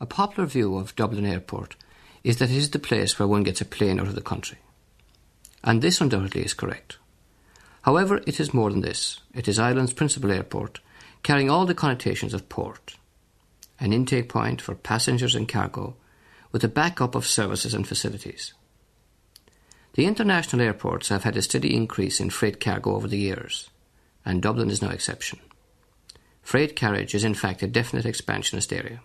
A popular view of Dublin Airport is that it is the place where one gets a plane out of the country. And this undoubtedly is correct. However, it is more than this. It is Ireland's principal airport, carrying all the connotations of port. An intake point for passengers and cargo, with a backup of services and facilities. The international airports have had a steady increase in freight cargo over the years, and Dublin is no exception. Freight carriage is in fact a definite expansionist area.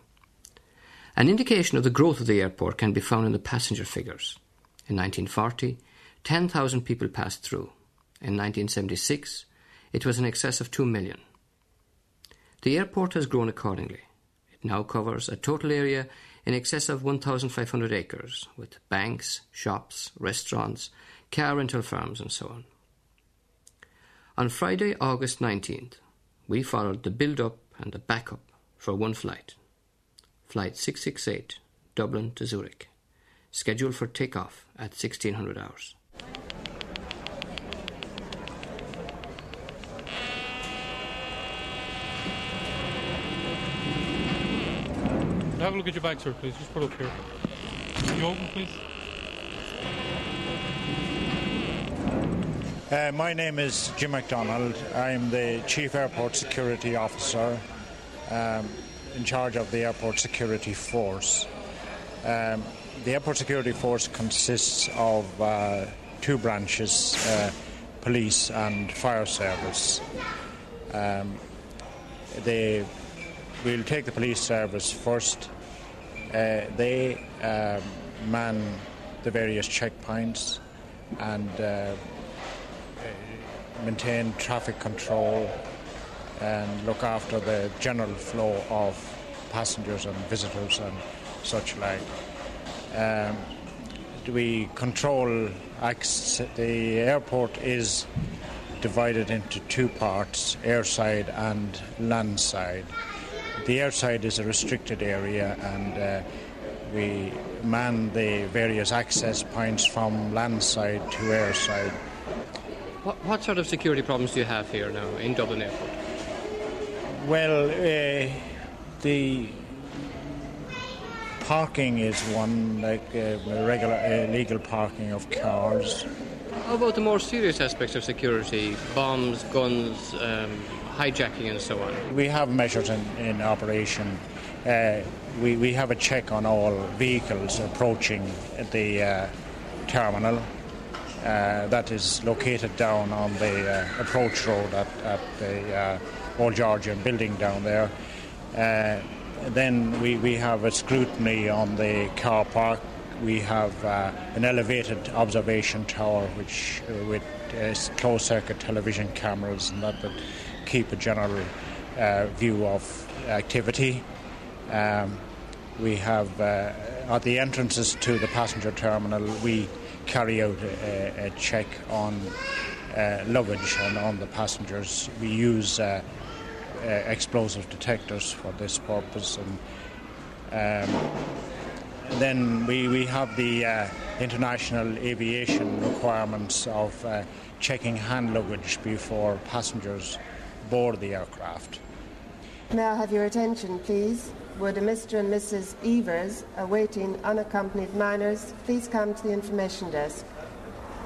An indication of the growth of the airport can be found in the passenger figures. In 1940, 10,000 people passed through. In 1976, it was in excess of 2 million. The airport has grown accordingly. It now covers a total area in excess of 1,500 acres, with banks, shops, restaurants, car rental firms, and so on. On Friday, August 19th, we followed the build up and the backup for one flight. Flight 668, Dublin to Zurich, scheduled for takeoff at 1600 hours. Have a look at your bag, sir, please. Just put it up here. You open, please. Uh, my name is Jim MacDonald. I'm the Chief Airport Security Officer um, in charge of the Airport Security Force. Um, the Airport Security Force consists of uh, two branches uh, police and fire service. Um, they we'll take the police service first. Uh, they um, man the various checkpoints and uh, maintain traffic control and look after the general flow of passengers and visitors and such like. Um, we control access. The airport is divided into two parts airside and landside. The airside is a restricted area and uh, we man the various access points from landside to airside. What, what sort of security problems do you have here now in Dublin Airport? Well, uh, the parking is one, like uh, regular uh, legal parking of cars. How about the more serious aspects of security? Bombs, guns, um, hijacking, and so on? We have measures in, in operation. Uh, we, we have a check on all vehicles approaching the uh, terminal. Uh, that is located down on the uh, approach road at, at the uh, Old Georgian building down there. Uh, then we, we have a scrutiny on the car park. We have uh, an elevated observation tower which uh, with uh, closed circuit television cameras and that would keep a general uh, view of activity. Um, we have uh, at the entrances to the passenger terminal we carry out a, a check on luggage and on the passengers. We use explosive detectors for this purpose. And um, then we, we have the uh, international aviation requirements of uh, checking hand luggage before passengers board the aircraft. I have your attention, please? Would Mr. and Mrs. Evers awaiting unaccompanied minors please come to the information desk?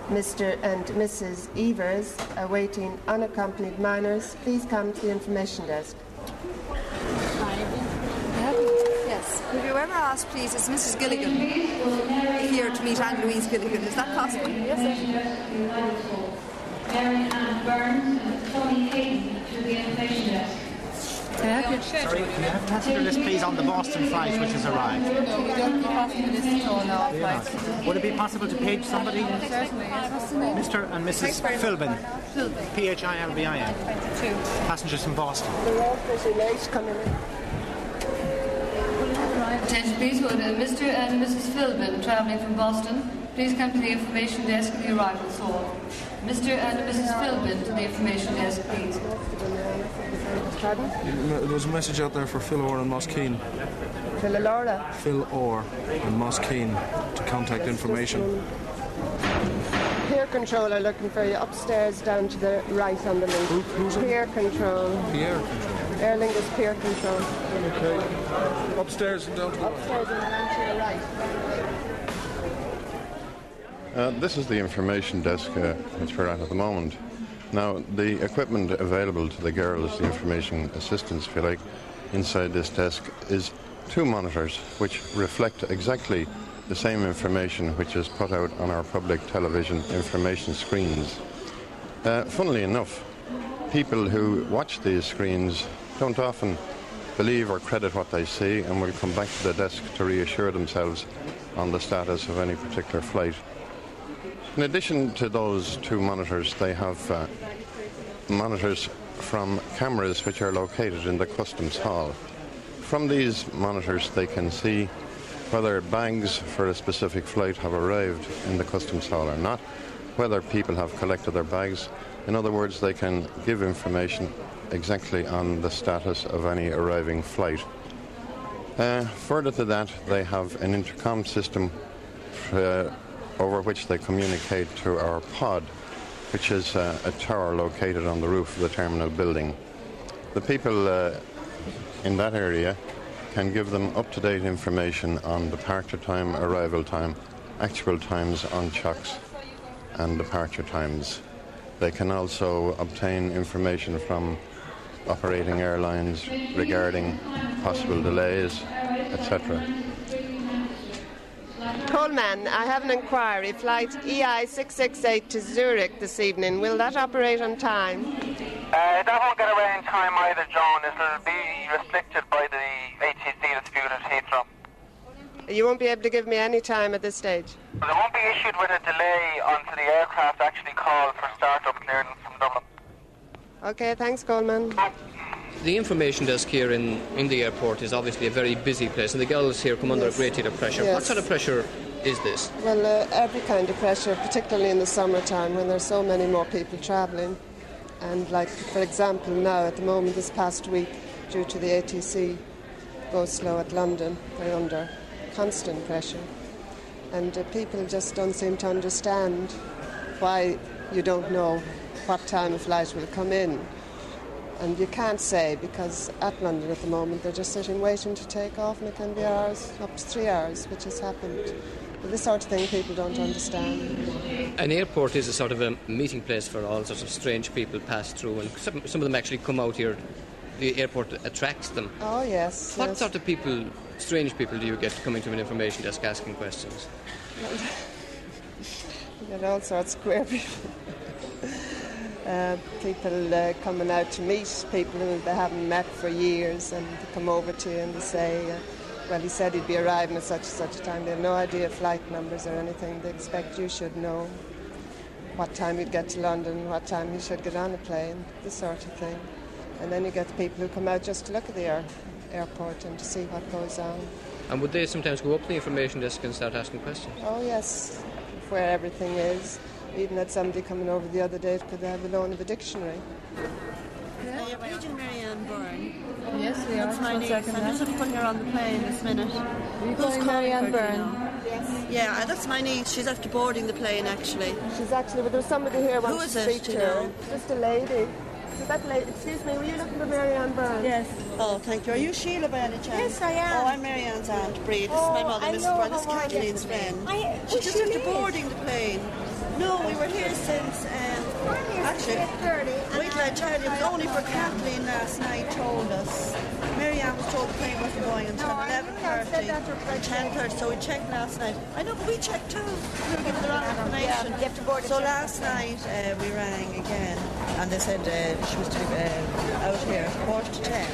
Mr. and Mrs. Evers awaiting unaccompanied minors, please come to the information desk. Yes. Have you ever asked, please, is Mrs. Gilligan here to meet Anne Louise Gilligan? Is that possible? Yes, Mary Ann Burns and Tony Hayden to the information desk. Can I have your Sorry, can you have passenger list, please, on the Boston flight which has arrived? Would it be possible to page somebody? Mr. and Mrs. Philbin, Philbin. P H I L B I N, 22. passengers from Boston. Attention please, would uh, Mr. and Mrs. Philbin travelling from Boston please come to the information desk at the arrivals hall. Mr. and Mrs. Philbin to the information desk, please. Pardon? There's a message out there for Phil Orr and Moskeen. Philolora. Phil Orr and Moskeen to contact information. Pier control are looking for you upstairs down to the right on the link. who's in? pier control. Pierre control. Aer Lingus pier control. Okay. Upstairs and down to the Upstairs and down to your right. Uh, this is the information desk uh, which we're at at the moment. Now, the equipment available to the girls, the information assistants, if you like, inside this desk is two monitors which reflect exactly the same information which is put out on our public television information screens. Uh, funnily enough, people who watch these screens don't often believe or credit what they see and will come back to the desk to reassure themselves on the status of any particular flight. In addition to those two monitors, they have uh, monitors from cameras which are located in the customs hall. From these monitors, they can see whether bags for a specific flight have arrived in the customs hall or not, whether people have collected their bags. In other words, they can give information exactly on the status of any arriving flight. Uh, further to that, they have an intercom system uh, over which they communicate to our pod, which is uh, a tower located on the roof of the terminal building. The people uh, in that area can give them up to date information on departure time, arrival time, actual times on chocks, and departure times. They can also obtain information from operating airlines regarding possible delays, etc. Coleman, I have an inquiry. Flight E EI 668 to Zurich this evening. Will that operate on time? Uh, that won't get away in time either, John. It'll be restricted by the ATC dispute at Heathrow. You won't be able to give me any time at this stage. But it won't be issued with a delay until the aircraft actually call for start-up clearance from Dublin. Okay, thanks, Coleman. The information desk here in, in the airport is obviously a very busy place, and the girls here come under Yes. a great deal of pressure. Yes. What sort of pressure is this? Well, uh, every kind of pressure, particularly in the summertime when there's so many more people travelling. And, like, for example, now at the moment, this past week, due to the ATC go slow at London, they're under constant pressure. And uh, people just don't seem to understand why you don't know what time a flight will come in. And you can't say because at London at the moment they're just sitting waiting to take off, and it can be hours, up to three hours, which has happened. But this sort of thing people don't understand. An airport is a sort of a meeting place for all sorts of strange people pass through, and some, some of them actually come out here. The airport attracts them. Oh, yes. What yes. sort of people, strange people, do you get coming to an information desk asking questions? You get all sorts of queer people. Uh, people uh, coming out to meet people who they haven't met for years and they come over to you and they say, uh, well, he said he'd be arriving at such and such a time. They have no idea of flight numbers or anything. They expect you should know what time you'd get to London, what time you should get on a plane, this sort of thing. And then you get the people who come out just to look at the air, airport and to see what goes on. And would they sometimes go up to the information desk and start asking questions? Oh, yes, where everything is. Even had somebody coming over the other day, could they have a loan of a dictionary? Yeah, you're paging Marianne Byrne. Yes, we are. That's my One niece. second, I'm just huh? going to put her on the plane this minute. you Who's calling calling Marianne her, Byrne? Yes. Yeah, that's my niece. She's after boarding the plane, actually. She's actually, but there's somebody here Who wants is to it, speak to you her. know? Just a lady. Is that lady? Excuse me, were you looking for Marianne Byrne? Yes. Oh, thank you. Are you Sheila by any chance? Yes, I am. Oh, I'm Marianne's aunt, Bree. This Oh, is my oh, mother, I Mrs. know Byrne. This is how Kathleen's friend. I- She's oh, just after boarding the plane. No, we were here since, um, actually, wait till I tell you, it was only for Kathleen last night told us. Mary Ann was told the plane wasn't going until 11.30 or 10.30, so we checked last night. I know, but we checked too. We were given the wrong information. So last night uh, we rang again, and they said uh, she was to be uh, out here at quarter to 10.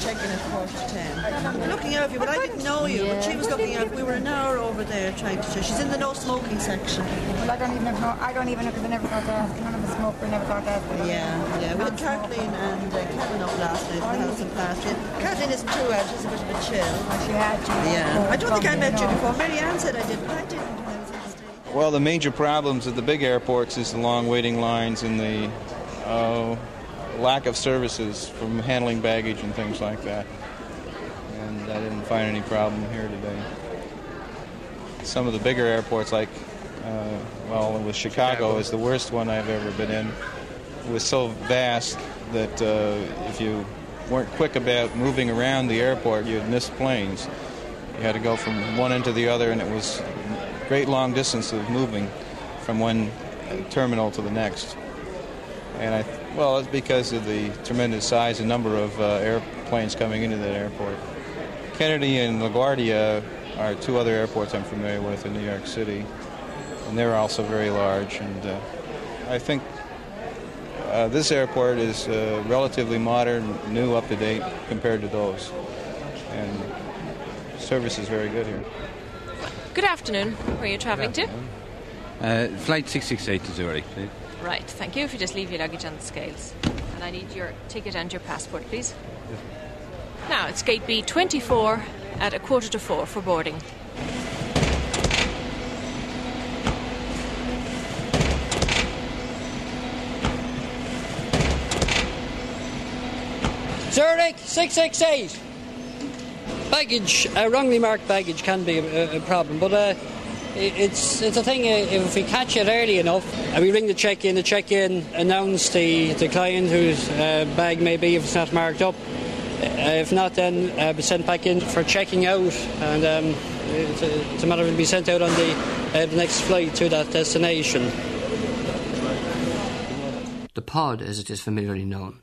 Check in at quarter to 10. Looking out for you, but I didn't know you, but she was looking out. We were an hour over there trying to check. She's in the no smoking section. Well, I don't even know. I don't even know because I never thought to ask. None of smoke. We never thought to ask. Yeah, yeah. We had Kathleen and uh, Kevin up last night in the house in. Kathleen isn't too out. She's a bit of a chill. She had you. Yeah. I don't think I met you before. Mary Ann said I did, but I didn't. I was on stage. Well, the major problems at the big airports is the long waiting lines and the uh, lack of services from handling baggage and things like that. And I didn't find any problem here today. Some of the bigger airports, like, uh, well, it was Chicago, is the worst one I've ever been in. It was so vast that uh, if you weren't quick about moving around the airport, you'd miss planes. You had to go from one end to the other, and it was great long distance of moving from one terminal to the next. And I, well, it's because of the tremendous size and number of uh, airplanes coming into that airport. Kennedy and LaGuardia are two other airports I'm familiar with in New York City, and they're also very large. And uh, I think uh, this airport is uh, relatively modern, new, up to date compared to those, and service is very good here. Good afternoon. Where are you travelling to? Uh, flight 668 to Zurich, please. Right, thank you. If you just leave your luggage on the scales. And I need your ticket and your passport, please. Now, it's gate B24 at a quarter to four for boarding. Zurich 668. Baggage, uh, wrongly marked baggage can be a, a problem, but uh, it's it's a thing. Uh, if we catch it early enough, and we ring the check-in, the check-in announce the, the client whose uh, bag may be if it's not marked up. Uh, if not, then uh, be sent back in for checking out, and um, it's, a, it's a matter of be sent out on the, uh, the next flight to that destination. The pod, as it is familiarly known,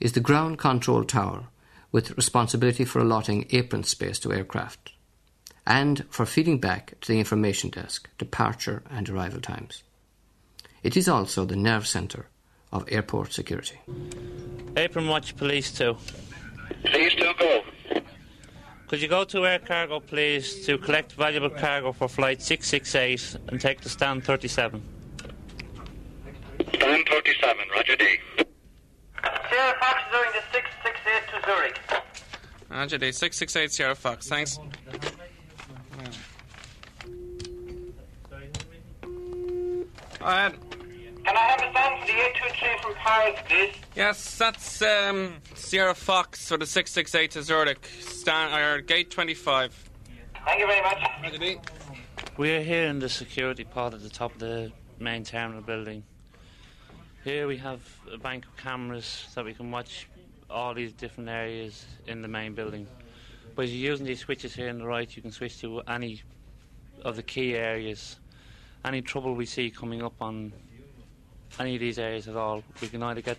is the ground control tower with responsibility for allotting apron space to aircraft and for feeding back to the information desk departure and arrival times. It is also the nerve centre of airport security. Apron Watch Police 2. Please do go. Could you go to Air Cargo, please, to collect valuable cargo for flight 668 and take the stand 37? Stand 37, Roger D. Sierra Fox is doing the 668 to Zurich. Roger D. 668 Sierra Fox. Thanks. Alright. Can I have a stand for the 823 from Paris, please? Yes, that's um, Sierra Fox for the 668 to Zurich. Stand, or gate 25. Thank you very much. Roger D. We're here in the security part at the top of the main terminal building. Here we have a bank of cameras that we can watch all these different areas in the main building. By using these switches here on the right, you can switch to any of the key areas. Any trouble we see coming up on any of these areas at all, we can either get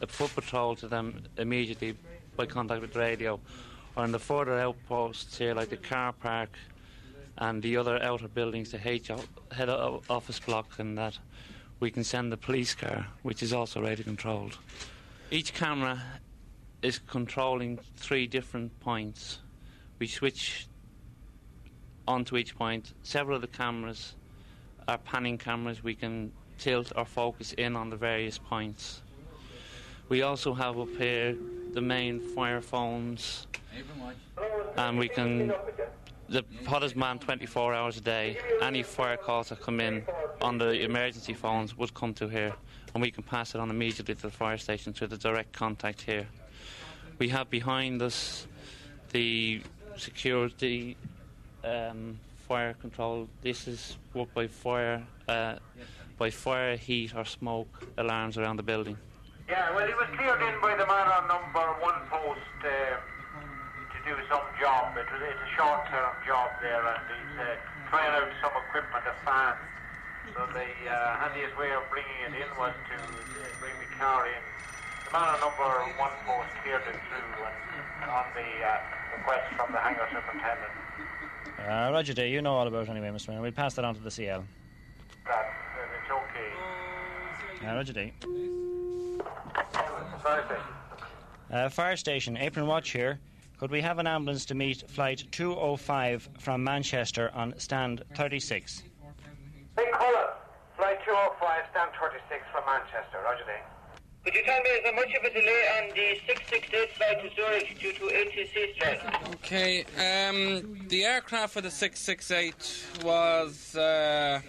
a foot patrol to them immediately by contact with radio, or in the further outposts here, like the car park and the other outer buildings, the H head office block, and that, we can send the police car, which is also radio controlled. Each camera is controlling three different points. We switch onto each point. Several of the cameras are panning cameras. We can tilt or focus in on the various points. We also have up here the main fire phones, and we can. The is manned 24 hours a day. Any fire calls that come in on the emergency phones would come to here, and we can pass it on immediately to the fire station through the direct contact here. We have behind us the security um, fire control. This is worked by fire, uh, by fire, heat, or smoke alarms around the building. Yeah, well, he was cleared in by the man on number one post uh, to do some job. It was, it's a short-term job there, and he's uh, trying out some equipment, a fan, So the uh, handiest way of bringing it in was to bring the car in. The man on number one post cleared it through and on the uh, request from the hangar superintendent. Uh, Roger Day, you know all about it anyway, Mr. Mayor. We'll pass that on to the CL. That it's okay. Uh, Roger Day. Fire station. Uh, fire station, apron watch here. Could we have an ambulance to meet flight 205 from Manchester on stand 36? Big flight 205, stand 36 from Manchester. Roger day. Could you tell me is there much of a delay on the 668 flight to Zurich due to ATC strike? Okay, um, the aircraft for the 668 was uh,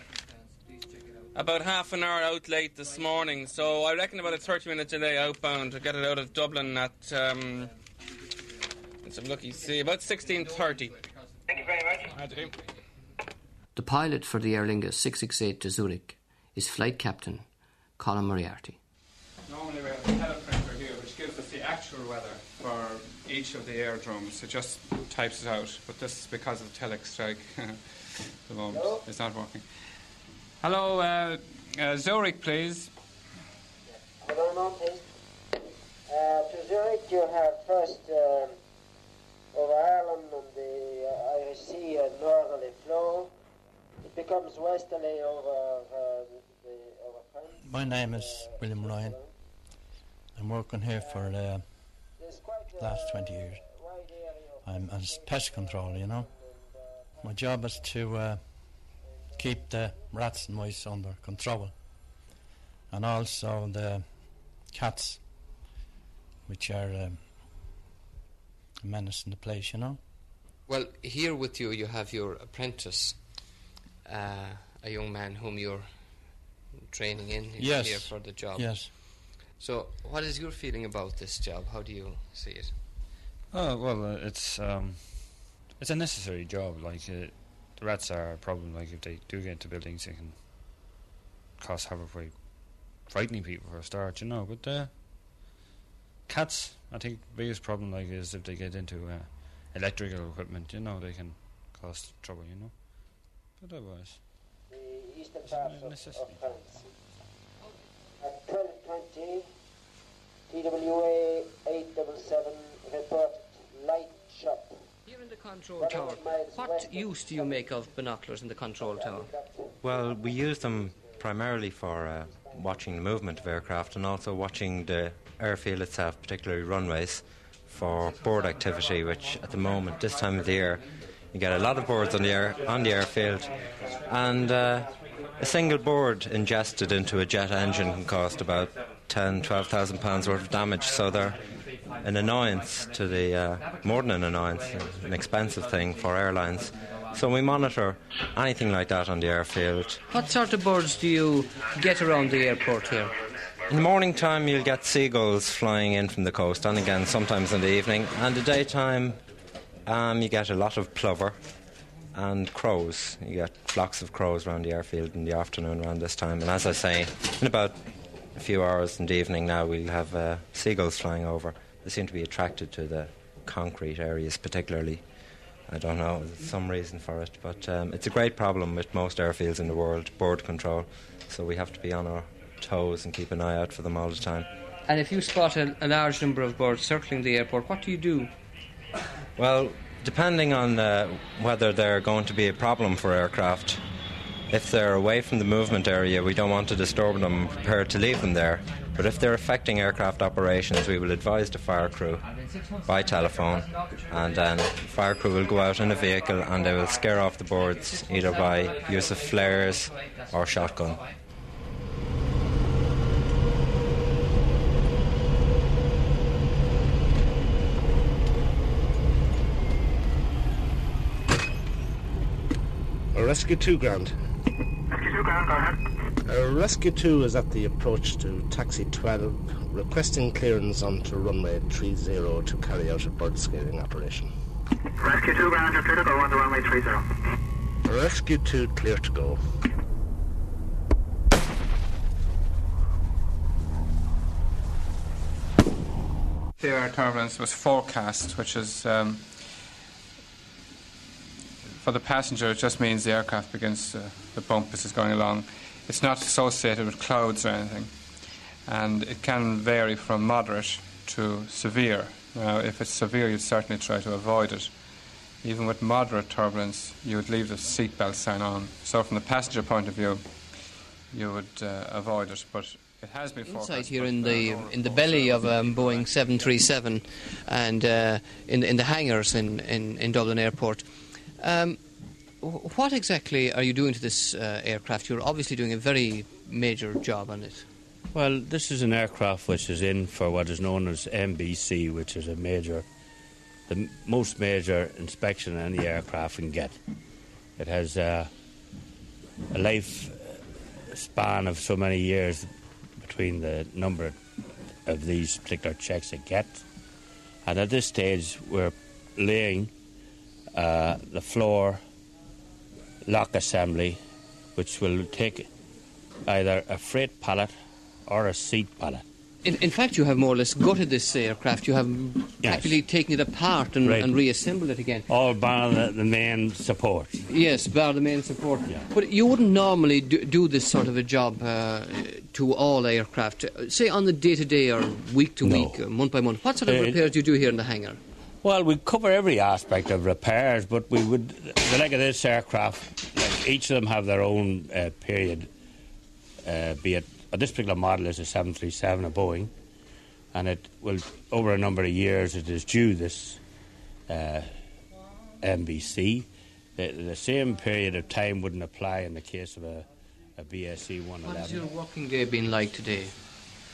about half an hour out late this morning, so I reckon about a 30 minute delay outbound to get it out of Dublin at, um, let's have a look, you see, about 16.30. Thank you very much. The pilot for the Aer Lingus 668 to Zurich is flight captain Colin Moriarty. Normally we have a teleprinter here which gives us the actual weather for each of the aerodromes. It just types it out, but this is because of the telex strike the moment. It's not working. Hello, uh, uh, Zurich, please. Hello, Monty. Uh, to Zurich, you have first um, over Ireland and the uh, Irish Sea a northerly flow. It becomes westerly over uh, the over France. My name is William Ryan. I'm working here for the last 20 years. I'm as pest control, you know. My job is to uh, keep the rats and mice under control, and also the cats, which are um, a menace in the place, you know. Well, here with you, you have your apprentice, uh, a young man whom you're training in He's Yes. here for the job. Yes. So, what is your feeling about this job? How do you see it? Oh well, uh, it's um, it's a necessary job. Like uh, the rats are a problem. Like if they do get into buildings, they can cause havoc by frightening people for a start, you know. But uh, cats, I think, the biggest problem like is if they get into uh, electrical equipment, you know, they can cause trouble, you know. But otherwise, The eastern parts of, of France. At 12.20, TWA 877 reported light shot. Here in the control tower, what use do you make of binoculars in the control tower? Well, we use them primarily for uh, watching the movement of aircraft and also watching the airfield itself, particularly runways, for board activity, which at the moment, this time of the year, you get a lot of boards on the air on the airfield, and uh, a single board ingested into a jet engine can cost about ten, twelve thousand pounds worth of damage. So they're an annoyance to the uh, more than an annoyance, an expensive thing for airlines. So we monitor anything like that on the airfield. What sort of birds do you get around the airport here? In the morning time, you'll get seagulls flying in from the coast, and again sometimes in the evening. And the daytime, um, you get a lot of plover and crows. You get flocks of crows around the airfield in the afternoon around this time. And as I say, in about a few hours in the evening now, we'll have uh, seagulls flying over. They seem to be attracted to the concrete areas, particularly. I don't know, there's some reason for it, but um, it's a great problem with most airfields in the world, board control. So we have to be on our toes and keep an eye out for them all the time. And if you spot a, a large number of birds circling the airport, what do you do? Well, depending on uh, whether they're going to be a problem for aircraft, if they're away from the movement area, we don't want to disturb them and prepare to leave them there. But if they're affecting aircraft operations, we will advise the fire crew by telephone, and then fire crew will go out in a vehicle and they will scare off the boards either by use of flares or shotgun. Rescue 2 Grand. Rescue 2 Grand, go ahead. Uh, Rescue 2 is at the approach to Taxi 12, requesting clearance onto runway 30 to carry out a bird scaling operation. Rescue 2 Grand, you're clear to go on the runway 30. Rescue 2 clear to go. The air turbulence was forecast, which is um, for the passenger, it just means the aircraft begins to, the bump as it's going along. It's not associated with clouds or anything. And it can vary from moderate to severe. Now, if it's severe, you'd certainly try to avoid it. Even with moderate turbulence, you would leave the seatbelt sign on. So, from the passenger point of view, you would uh, avoid it. But it has been Inside here in the in the belly of um, Boeing 737 and uh, in in the hangars in, in, in Dublin Airport. Um, what exactly are you doing to this uh, aircraft? You're obviously doing a very major job on it. Well, this is an aircraft which is in for what is known as MBC, which is a major, the most major inspection any aircraft can get. It has uh, a life span of so many years between the number of these particular checks it gets. And at this stage, we're laying uh, the floor lock assembly, which will take either a freight pallet or a seat pallet. In, in fact, you have more or less gutted this aircraft. You have Yes. actually taken it apart and, Right. and reassembled it again. All bar the, the main support. Yes, bar the main support. But you wouldn't normally do, do this sort of a job uh, to all aircraft. Uh, Say on the day to day or week to week, or month by month. What sort of Uh, repairs do you do here in the hangar? Well, we cover every aspect of repairs, but we would, the like of this aircraft, like each of them have their own uh, period. Uh, be it uh, this particular model is a 737, a Boeing, and it will over a number of years it is due this uh, MBC. The, the same period of time wouldn't apply in the case of a, a BAC 111. What has your working day been like today?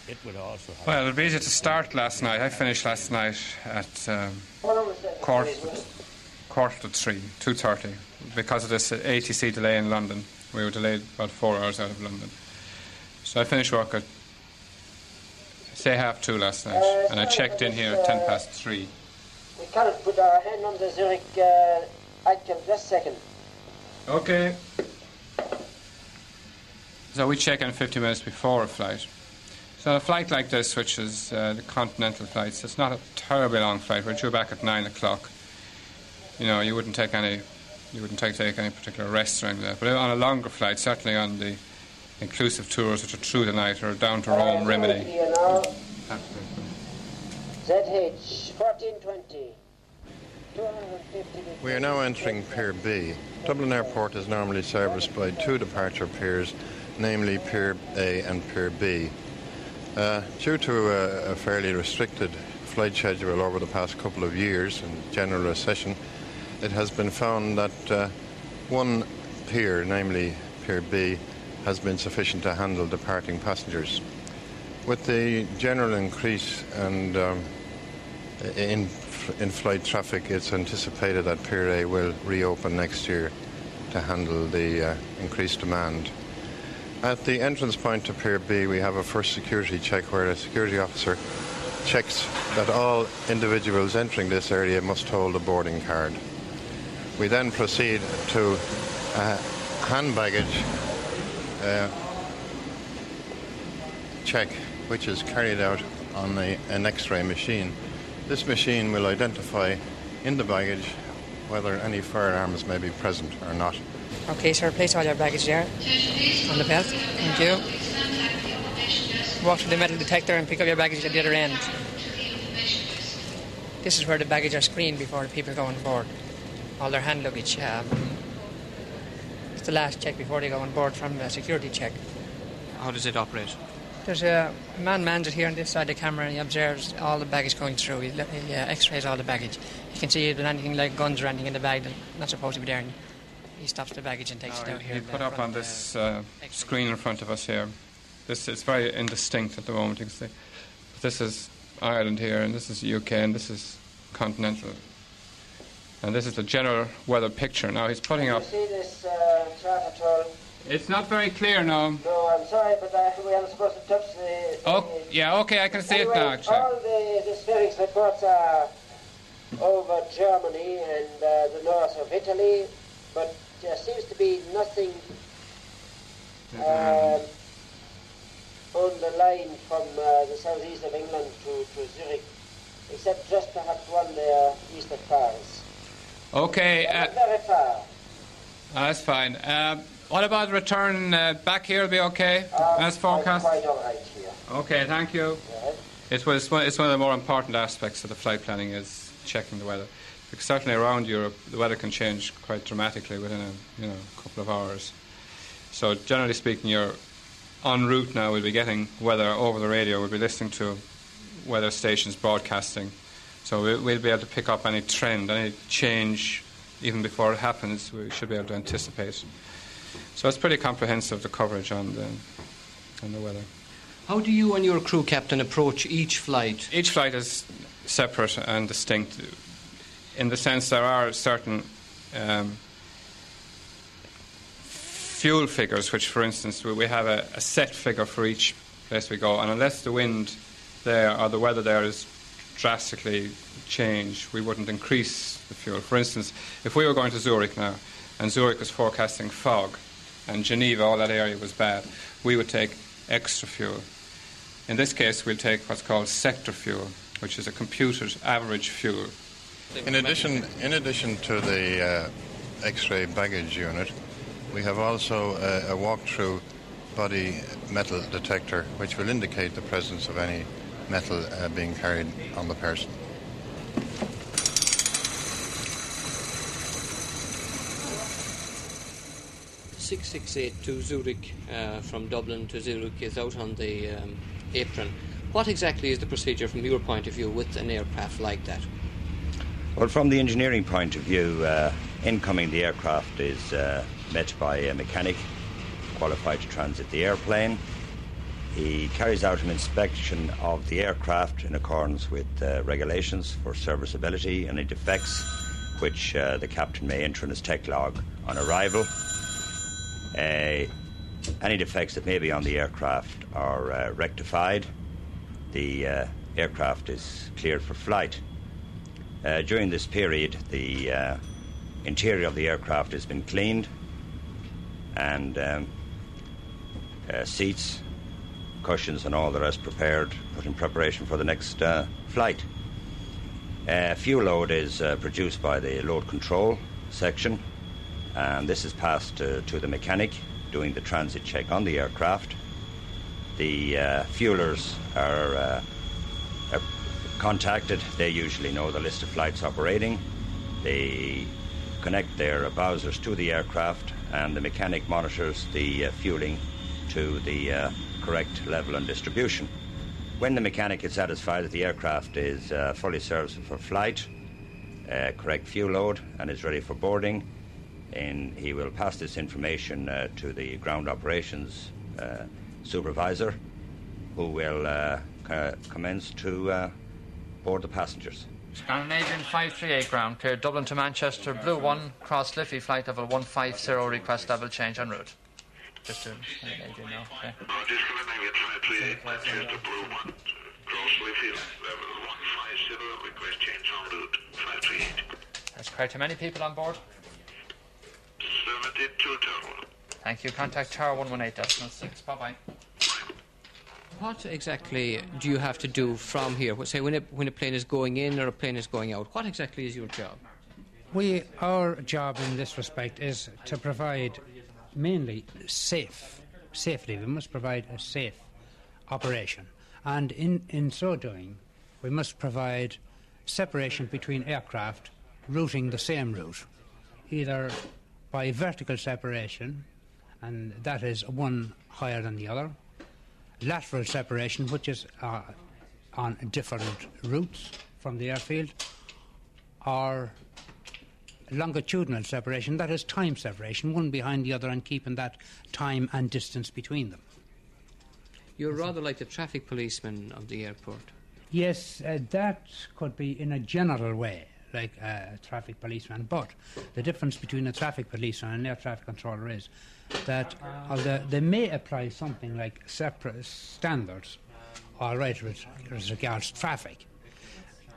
It would also have. Well, it was easy to start last night. I finished last night at um, quarter, quarter to three, two thirty, because of this ATC delay in London. We were delayed about four hours out of London. So I finished work at say half two last night, and I checked in here at ten past three. We can't put our hand on the Zurich uh, icon just a second. Okay. So we check in 50 minutes before a flight. So a flight like this, which is uh, the continental flights, it's not a terribly long flight. We're due back at nine o'clock. You know, you wouldn't take any, you wouldn't take, take any particular rest or anything like that. But on a longer flight, certainly on the inclusive tours which are through the night or down to Rome, Rimini. ZH 1420. We are now entering Pier B. Dublin Airport is normally serviced by two departure piers, namely Pier A and Pier B. Uh, due to a, a fairly restricted flight schedule over the past couple of years and general recession, it has been found that uh, one pier, namely Pier B, has been sufficient to handle departing passengers. With the general increase and um, in in flight traffic, it's anticipated that Pier A will reopen next year to handle the uh, increased demand. At the entrance point to Pier B, we have a first security check where a security officer checks that all individuals entering this area must hold a boarding card. We then proceed to a hand baggage uh, check, which is carried out on an X-ray machine. This machine will identify in the baggage whether any firearms may be present or not. Okay, sir, place all your baggage there on the belt. Thank you. Walk to the metal detector and pick up your baggage at the other end. This is where the baggage are screened before the people go on board. All their hand luggage. Um, it's the last check before they go on board from the security check. How does it operate? There's a man mans it here on this side of the camera and he observes all the baggage going through. He, he uh, x-rays all the baggage. You can see if there's anything like guns or anything in the bag that's not supposed to be there. And he stops the baggage and takes it out here. He put up on this uh, screen in front of us here. This is very indistinct at the moment. You can see. This is Ireland here, and this is UK, and this is continental. And this is the general weather picture. Now he's putting up You up. see this uh, chart at all? It's not very clear now. No, I'm sorry, but uh, we aren't supposed to touch the. Oh, yeah, okay, I can see it now. Check. All the, the Spherics reports are over Germany and uh, the north of Italy, but there seems to be nothing um, on the line from uh, the southeast of England to, to Zurich, except just perhaps one there east of Paris. Okay, uh, very far. Uh, that's fine. Uh, what about return uh, back here? Will be okay as forecast? Quite all right here. Okay, thank you. It's, one- it's, one, it's one of the more important aspects of the flight planning is checking the weather. Because certainly around Europe, the weather can change quite dramatically within a you know couple of hours. So generally speaking, you're en route now. We'll be getting weather over the radio. We'll be listening to weather stations broadcasting. So we'll, we'll be able to pick up any trend, any change, even before it happens. We should be able to anticipate. So it's pretty comprehensive the coverage on the on the weather. How do you and your crew captain approach each flight? Each flight is separate and distinct in the sense there are certain um, fuel figures, which, for instance, we- have a, a set figure for each place we go, and unless the wind there or the weather there is drastically changed, we wouldn't increase the fuel. For instance, if we were going to Zurich now, and Zurich was forecasting fog, and Geneva, all that area was bad, we would take extra fuel. In this case, we'll take what's called sector fuel, which is a computed average fuel. In addition, in addition to the uh, X-ray baggage unit, we have also a, a walk-through body metal detector, which will indicate the presence of any metal uh, being carried on the person. Six six eight to Zurich uh, from Dublin to Zurich is out on the um, apron. What exactly is the procedure from your point of view with an aircraft like that? Well, from the engineering point of view, uh, incoming the aircraft is uh, met by a mechanic qualified to transit the airplane. He carries out an inspection of the aircraft in accordance with uh, regulations for serviceability and any defects, which uh, the captain may enter in his tech log on arrival. Uh, any defects that may be on the aircraft are uh, rectified. The uh, aircraft is cleared for flight. Uh, during this period, the uh, interior of the aircraft has been cleaned and um, uh, seats, cushions, and all the rest prepared, put in preparation for the next uh, flight. Uh, fuel load is uh, produced by the load control section, and this is passed to the mechanic doing the transit check on the aircraft. The fuelers are contacted. They usually know the list of flights operating. They connect their Bowsers to the aircraft, and the mechanic monitors the uh, fueling to the uh, correct level and distribution. When the mechanic is satisfied that the aircraft is uh, fully serviceable for flight, uh, correct fuel load, and is ready for boarding, and he will pass this information uh, to the ground operations uh, supervisor, who will commence to board the passengers. Scandinavian 538 ground, clear Dublin to Manchester, Blue 1, cross Liffey, flight level 150, request level change en route. Just to let you know. Okay. That's correct. How many people on board? 72 total. Thank you. Contact Tower 118.6. Bye bye. What exactly do you have to do from here? Say when a, when a plane is going in or a plane is going out. What exactly is your job? We, our job in this respect is to provide mainly safe, safely. We must provide a safe operation, and in in so doing, we must provide separation between aircraft routing the same route, either by vertical separation, and that is one higher than the other, lateral separation, which is uh, on different routes from the airfield, or longitudinal separation, that is time separation, one behind the other, and keeping that time and distance between them. You're rather like the traffic policeman of the airport. Yes, uh, that could be in a general way, like a traffic policeman. But the difference between a traffic policeman and an air traffic controller is that although they may apply something like separate standards, all right, with, with regards to traffic,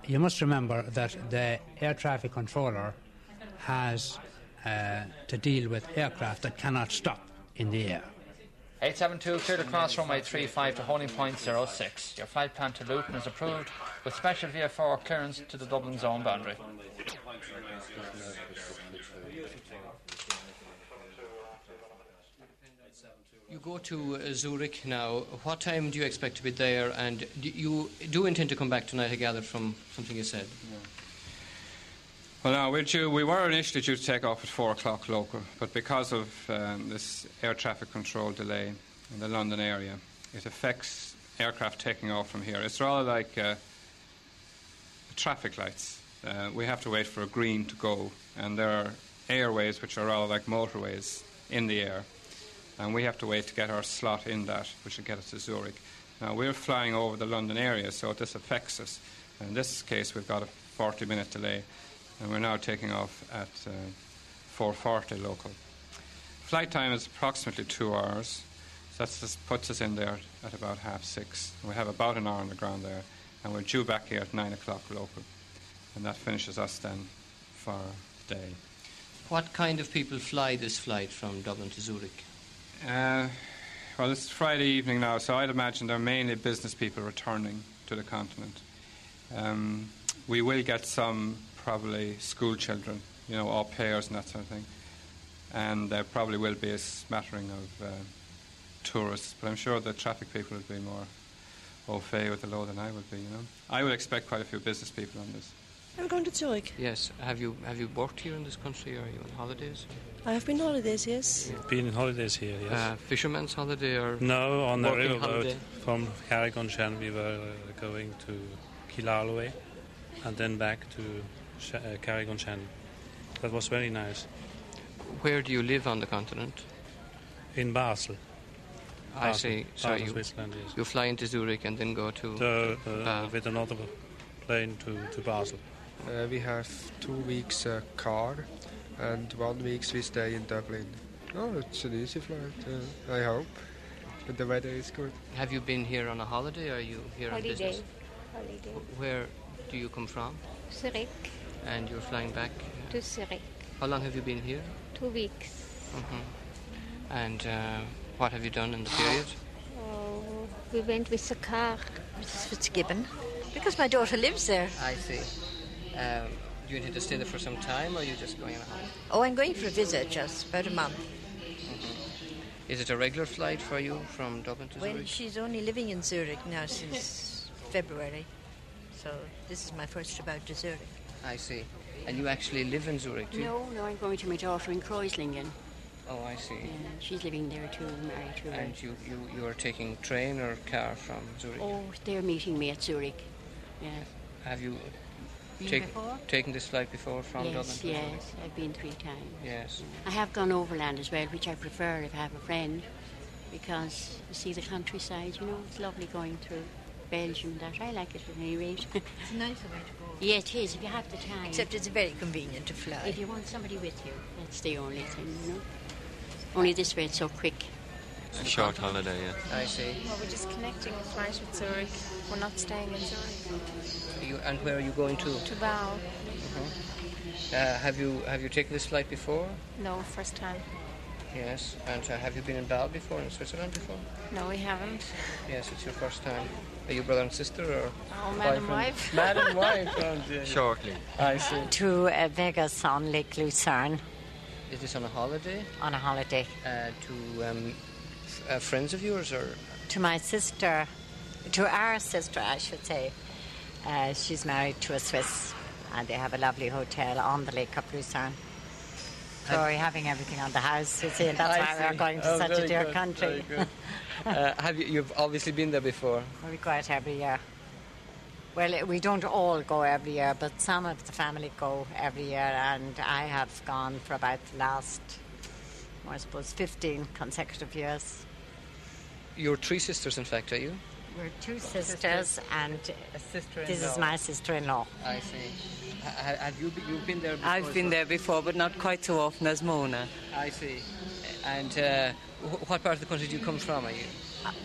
you must remember that the air traffic controller has uh, to deal with aircraft that cannot stop in the air. 872, clear to cross runway 35 to holding point 06. Your flight plan to Luton is approved with special VFR clearance to the Dublin zone boundary. You go to uh, Zurich now. What time do you expect to be there? And do you do intend to come back tonight, I gather, from something you said? Well, now, due, we were initially due to take off at 4 o'clock local, but because of um, this air traffic control delay in the London area, it affects aircraft taking off from here. It's rather like uh, traffic lights. Uh, we have to wait for a green to go, and there are airways which are rather like motorways in the air, and we have to wait to get our slot in that, which will get us to Zurich. Now, we're flying over the London area, so this affects us. In this case, we've got a 40 minute delay and we're now taking off at uh, 4.40 local. Flight time is approximately two hours, so that puts us in there at about half six. We have about an hour on the ground there, and we're due back here at nine o'clock local, and that finishes us then for the day. What kind of people fly this flight from Dublin to Zurich? Uh, well, it's Friday evening now, so I'd imagine they're mainly business people returning to the continent. Um, we will get some probably school children, you know, au pairs and that sort of thing. And there probably will be a smattering of uh, tourists, but I'm sure the traffic people will be more au fait with the law than I would be, you know. I would expect quite a few business people on this. I'm going to Zurich. Yes. Have you have you worked here in this country? Or are you on holidays? I have been on holidays, yes. Been on holidays here, yes. Uh, fisherman's holiday or no, on the working riverboat holiday? from Carrick-on-Shannon. We were uh, going to Killaloe and then back to Sh- uh, Carrick-on-Shannon. That was very nice. Where do you live on the continent? In Basel. I Basel, see. So Basel, you, Switzerland, yes. you fly into Zurich and then go to. So, uh, Basel. with another plane to, to Basel. Uh, we have two weeks uh, car and one week we stay in Dublin. Oh, it's an easy flight, uh, I hope. And the weather is good. Have you been here on a holiday? Or are you here on business? Holiday. Where do you come from? Zurich And you're flying back. to Zurich. How long have you been here? Two weeks. hmm And uh, what have you done in the period? Oh, we went with the car. Mrs. Fitzgibbon. Because my daughter lives there. I see. Um, do you intend to stay there for some time, or are you just going on a holiday? Oh, I'm going for a visit, just about a month. Is it a regular flight for you from Dublin to Zurich? Well, she's only living in Zurich now since February. So this is my first trip out to Zurich. I see. And you actually live in Zurich, do you? No, no, I'm going to my daughter in Kreuzlingen. Oh, I see. Yeah, she's living there too, married to her. And you, you, you are taking train or car from Zurich? Oh, they're meeting me at Zurich. Yeah. Have you Been take- before? taken this flight before from Dublin yes, yes, I've been three times. Yes. I have gone overland as well, which I prefer if I have a friend, because you see the countryside. You know, it's lovely going through Belgium. and That I like it at any rate. It's a nicer way to go. yeah, it is if you have the time. Except it's very convenient to fly. if you want somebody with you, that's the only thing. You know. Only this way it's so quick. A short holiday, yeah. I see. Well, we're just connecting a flight with Zurich. We're not staying in Zurich. You, and where are you going to? To Basel. Uh-huh. Uh, have you have you taken this flight before? No, first time. Yes. And uh, have you been in Basel before, in Switzerland before? No, we haven't. Yes, it's your first time. Are you brother and sister or? Oh, man and boyfriend? wife. Man and wife. oh, dear. Shortly. I see. to uh, Weggis on Lake Lucerne Is this on a holiday? on a holiday. Uh, to um, f- uh, friends of yours or? To my sister, to our sister, I should say. Uh, she's married to a Swiss, and they have a lovely hotel on the Lake of Lucerne. So we're having everything on the house, you see, and that's I why we're going to Oh, such a dear good, country. uh, have you? You've obviously been there before. we go out every year. Well, we don't all go every year, but some of the family go every year, and I have gone for about the last, I suppose, 15 consecutive years. You're three sisters, in fact, are you? We're two sisters, and sister-in-law. this is my sister-in-law. I see. Have you? Be, you've been there? before I've been well? there before, but not quite so often as Mona. I see. And uh, what part of the country do you come from? Are you?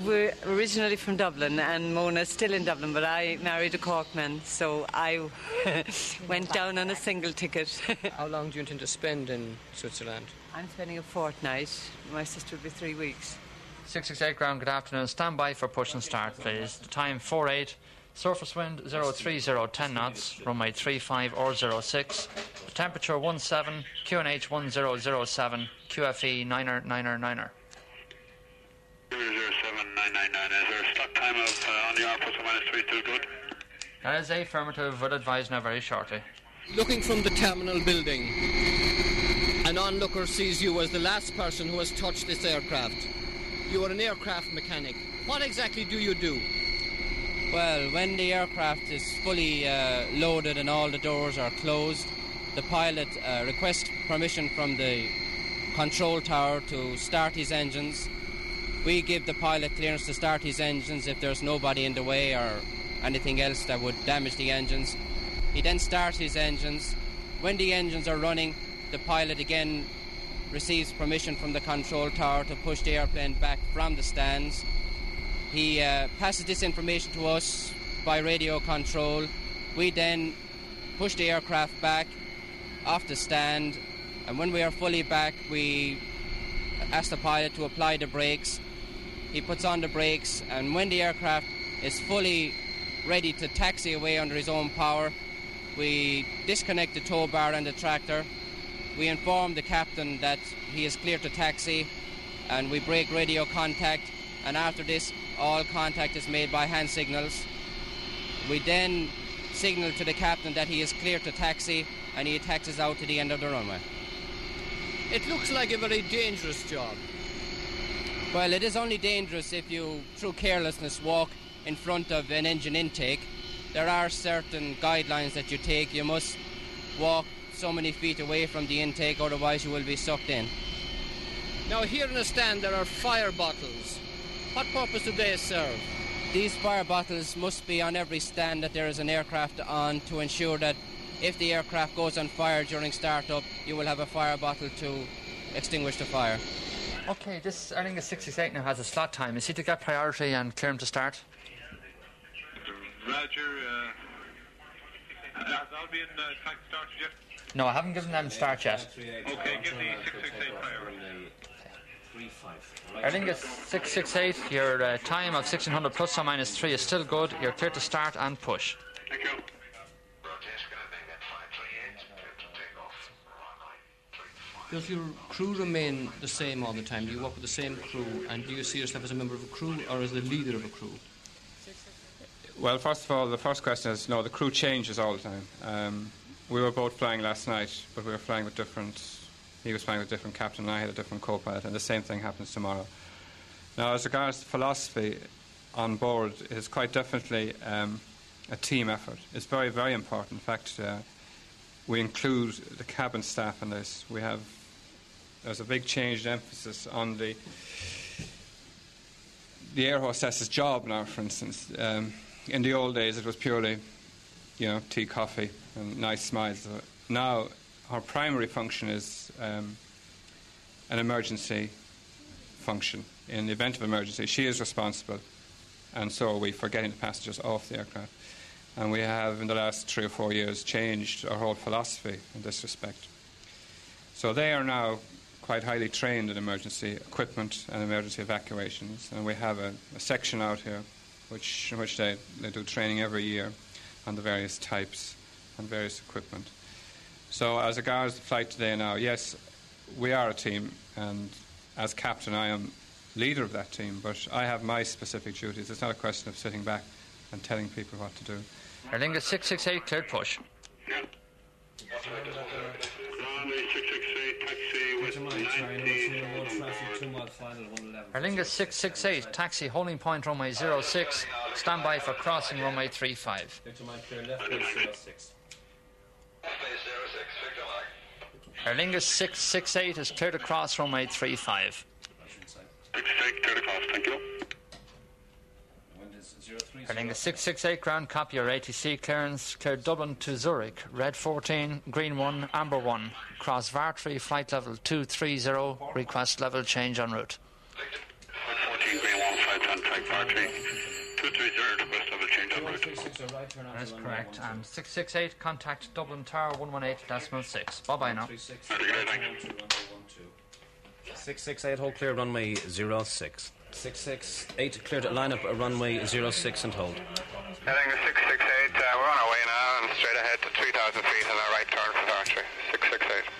We're originally from Dublin, and Mona's still in Dublin, but I married a Corkman, so I went down on a single ticket. How long do you intend to spend in Switzerland? I'm spending a fortnight. My sister will be three weeks. 668 ground, good afternoon. Stand by for push and start, please. The time 48. Surface wind 030, 10 knots. Runway 35 or 06. The temperature 17. QNH 1007. QFE 9er, 9er, 9er. 999. Is there a slot time of uh, on the hour plus or minus 3 still good? That is affirmative. Will advise now very shortly. Looking from the terminal building, an onlooker sees you as the last person who has touched this aircraft. You are an aircraft mechanic. What exactly do you do? Well, when the aircraft is fully uh, loaded and all the doors are closed, the pilot uh, requests permission from the control tower to start his engines. We give the pilot clearance to start his engines if there's nobody in the way or anything else that would damage the engines. He then starts his engines. When the engines are running, the pilot again receives permission from the control tower to push the airplane back from the stands. He uh, passes this information to us by radio control. We then push the aircraft back off the stand, and when we are fully back, we ask the pilot to apply the brakes. He puts on the brakes, and when the aircraft is fully ready to taxi away under his own power, we disconnect the tow bar and the tractor. We inform the captain that he is clear to taxi, and we break radio contact. And after this, all contact is made by hand signals. We then signal to the captain that he is clear to taxi, and he taxis out to the end of the runway. It looks like a very dangerous job. Well, it is only dangerous if you, through carelessness, walk in front of an engine intake. There are certain guidelines that you take. You must walk so many feet away from the intake, otherwise, you will be sucked in. Now, here in the stand, there are fire bottles. What purpose do they serve? These fire bottles must be on every stand that there is an aircraft on to ensure that if the aircraft goes on fire during startup, you will have a fire bottle to extinguish the fire. Okay, this Aer Lingus 668 now has a slot time. Is he to get priority and clear him to start? Roger. Uh, has Albion uh, tried to start yet? No, I haven't given them start yet. Okay, give the 668 priority. Aer Lingus 668, your uh, time of 1600 plus or minus 3 is still good. You're clear to start and push. Thank you. Does your crew remain the same all the time? Do you work with the same crew, and do you see yourself as a member of a crew or as the leader of a crew? Well, first of all, the first question is no, the crew changes all the time. Um, we were both flying last night, but we were flying with different. He was flying with a different captain, and I had a different co-pilot, and the same thing happens tomorrow. Now, as regards to philosophy on board, is quite definitely um, a team effort. It's very, very important. In fact, uh, we include the cabin staff in this. We have there's a big change in emphasis on the the air hostess's job now. For instance, um, in the old days, it was purely, you know, tea, coffee, nice smiles. Now, our primary function is um, an emergency function. In the event of emergency, she is responsible, and so are we for getting the passengers off the aircraft. And we have, in the last three or four years, changed our whole philosophy in this respect. So they are now quite highly trained in emergency equipment and emergency evacuations, and we have a, a section out here which, in which they, they do training every year on the various types and various equipment. So, as regards the flight today now, yes, we are a team, and as captain, I am leader of that team, but I have my specific duties. It's not a question of sitting back and telling people what to do. Aer Lingus 668, cleared push. Yeah. Aer Lingus 668, taxi holding point runway 06, standby for crossing runway 35. Clear left, 06. Aer Lingus 668 is cleared across from 835. 668, cleared across, thank you. Aer Lingus 668, ground copy your ATC clearance, cleared Dublin to Zurich, red 14, green 1, amber 1, cross Vartree flight level 230, request level change en route. 14, green 1, flight on track Vartree. 230, request level change en. That's correct. And 668, contact Dublin Tower 118 decimal 6. Bye bye now. 668, hold clear runway 06. 668, clear to line up runway 06 and hold. Heading 668, uh, we're on our way now and straight ahead to 3,000 feet and a right turn for Dartry. 668.